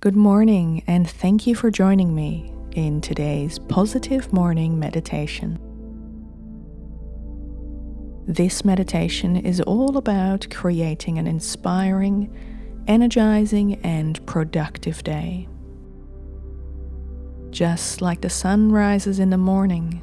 Good morning, and thank you for joining me in today's Positive Morning Meditation. This meditation is all about creating an inspiring, energizing, and productive day. Just like the sun rises in the morning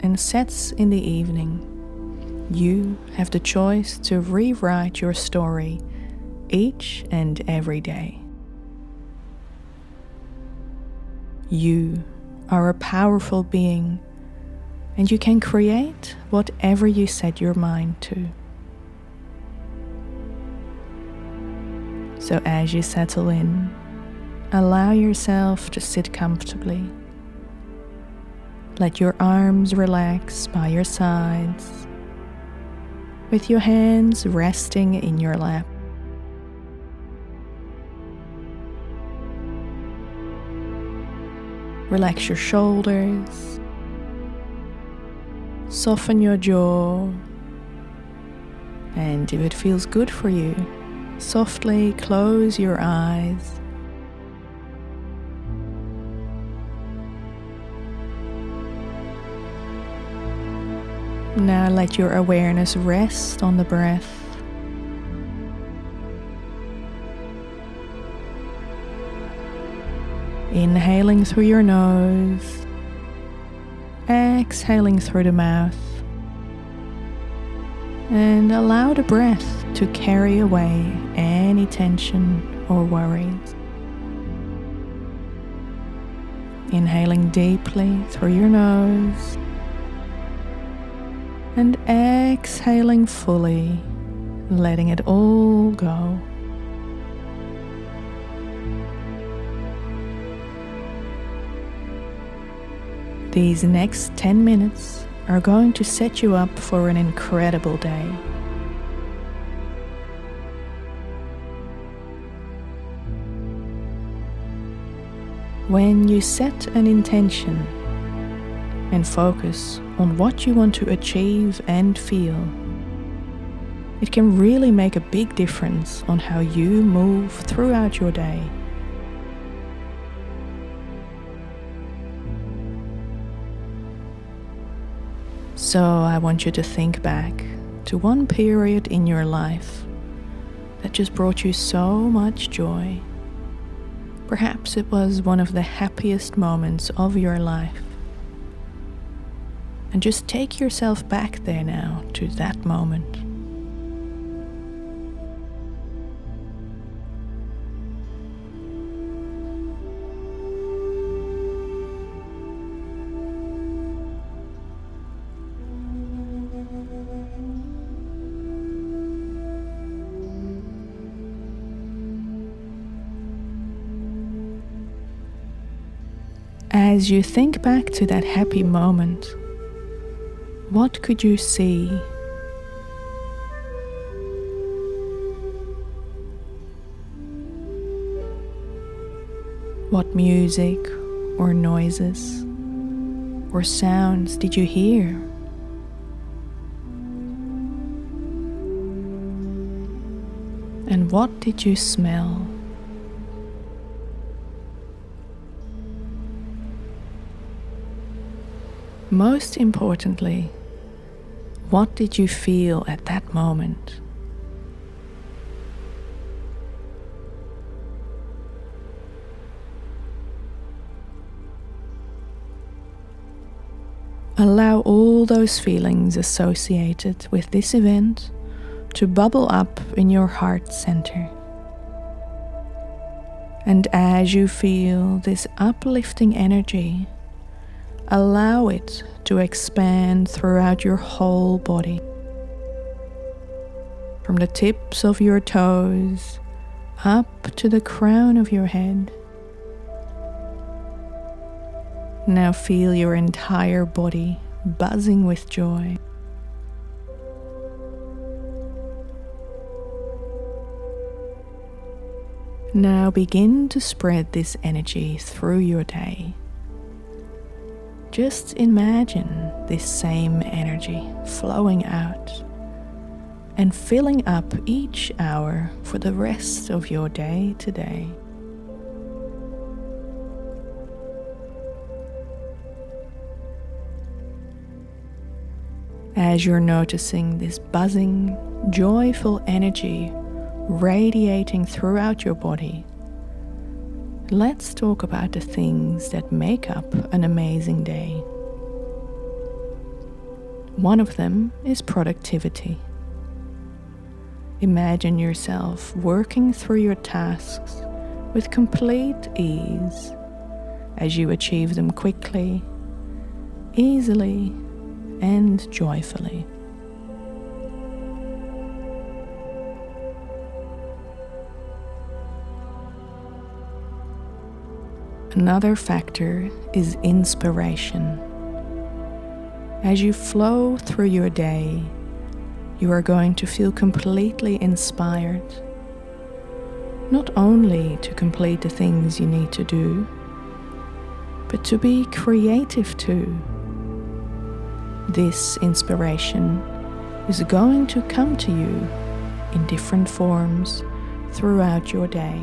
and sets in the evening, you have the choice to rewrite your story each and every day. You are a powerful being and you can create whatever you set your mind to. So, as you settle in, allow yourself to sit comfortably. Let your arms relax by your sides, with your hands resting in your lap. Relax your shoulders. Soften your jaw. And if it feels good for you, softly close your eyes. Now let your awareness rest on the breath. Inhaling through your nose, exhaling through the mouth, and allow the breath to carry away any tension or worries. Inhaling deeply through your nose and exhaling fully, letting it all go. These next 10 minutes are going to set you up for an incredible day. When you set an intention and focus on what you want to achieve and feel, it can really make a big difference on how you move throughout your day. So I want you to think back to one period in your life that just brought you so much joy. Perhaps it was one of the happiest moments of your life. And just take yourself back there now to that moment. As you think back to that happy moment, what could you see? What music or noises or sounds did you hear? And what did you smell? Most importantly, what did you feel at that moment? Allow all those feelings associated with this event to bubble up in your heart center. And as you feel this uplifting energy, allow it to expand throughout your whole body. From the tips of your toes up to the crown of your head. Now feel your entire body buzzing with joy. Now begin to spread this energy through your day. Just imagine this same energy flowing out and filling up each hour for the rest of your day today. As you're noticing this buzzing, joyful energy radiating throughout your body, let's talk about the things that make up an amazing day. One of them is productivity. Imagine yourself working through your tasks with complete ease as you achieve them quickly, easily, and joyfully. Another factor is inspiration. As you flow through your day, you are going to feel completely inspired, not only to complete the things you need to do, but to be creative too. This inspiration is going to come to you in different forms throughout your day.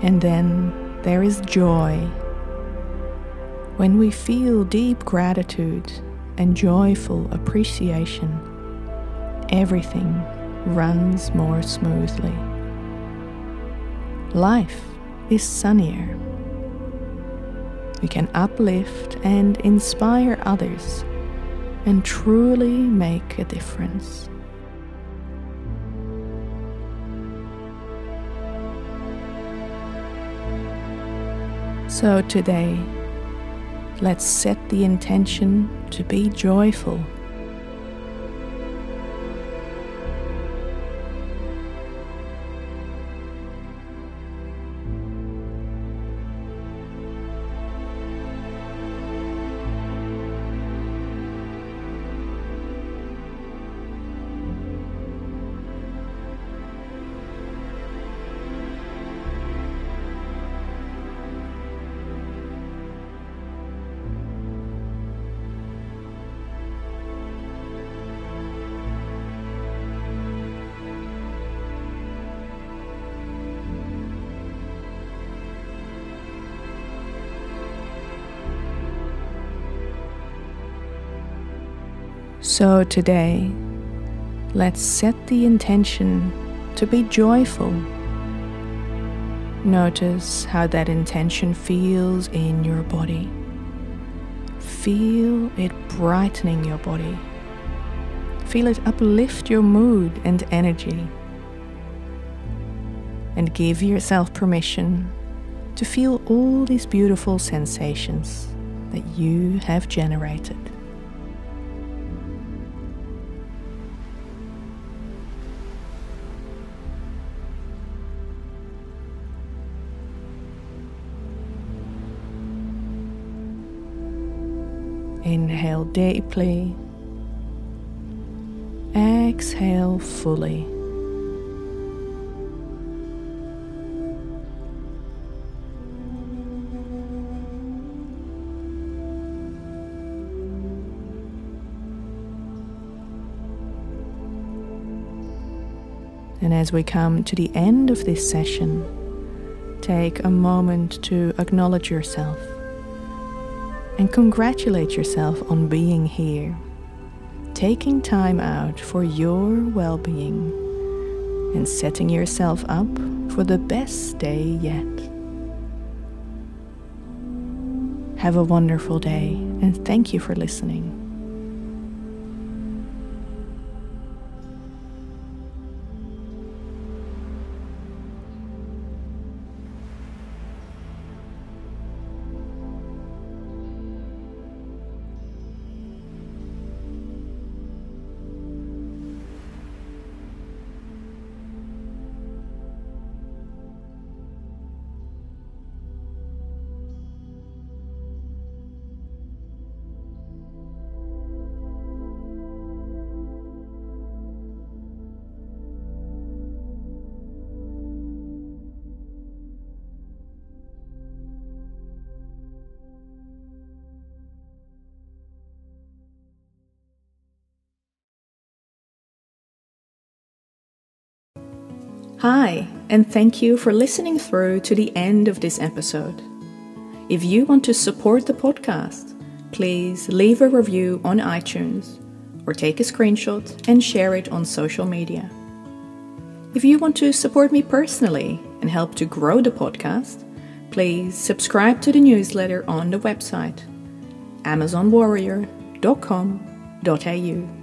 And then there is joy. When we feel deep gratitude and joyful appreciation, everything runs more smoothly. Life is sunnier. We can uplift and inspire others and truly make a difference. So today, let's set the intention to be joyful So today, let's set the intention to be joyful. Notice how that intention feels in your body. Feel it brightening your body. Feel it uplift your mood and energy. And give yourself permission to feel all these beautiful sensations that you have generated. Inhale deeply. Exhale fully. And as we come to the end of this session, take a moment to acknowledge yourself and congratulate yourself on being here, taking time out for your well being, and setting yourself up for the best day yet. Have a wonderful day, and thank you for listening. Hi, and thank you for listening through to the end of this episode. If you want to support the podcast, please leave a review on iTunes or take a screenshot and share it on social media. If you want to support me personally and help to grow the podcast, please subscribe to the newsletter on the website amazonwarrior.com.au.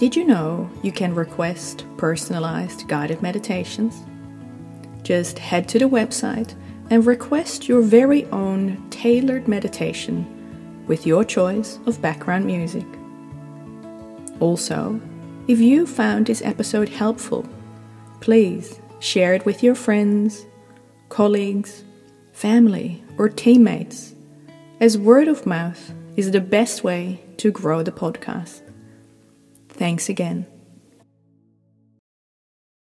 Did you know you can request personalized guided meditations? Just head to the website and request your very own tailored meditation with your choice of background music. Also, if you found this episode helpful, please share it with your friends, colleagues, family, or teammates, as word of mouth is the best way to grow the podcast. Thanks again.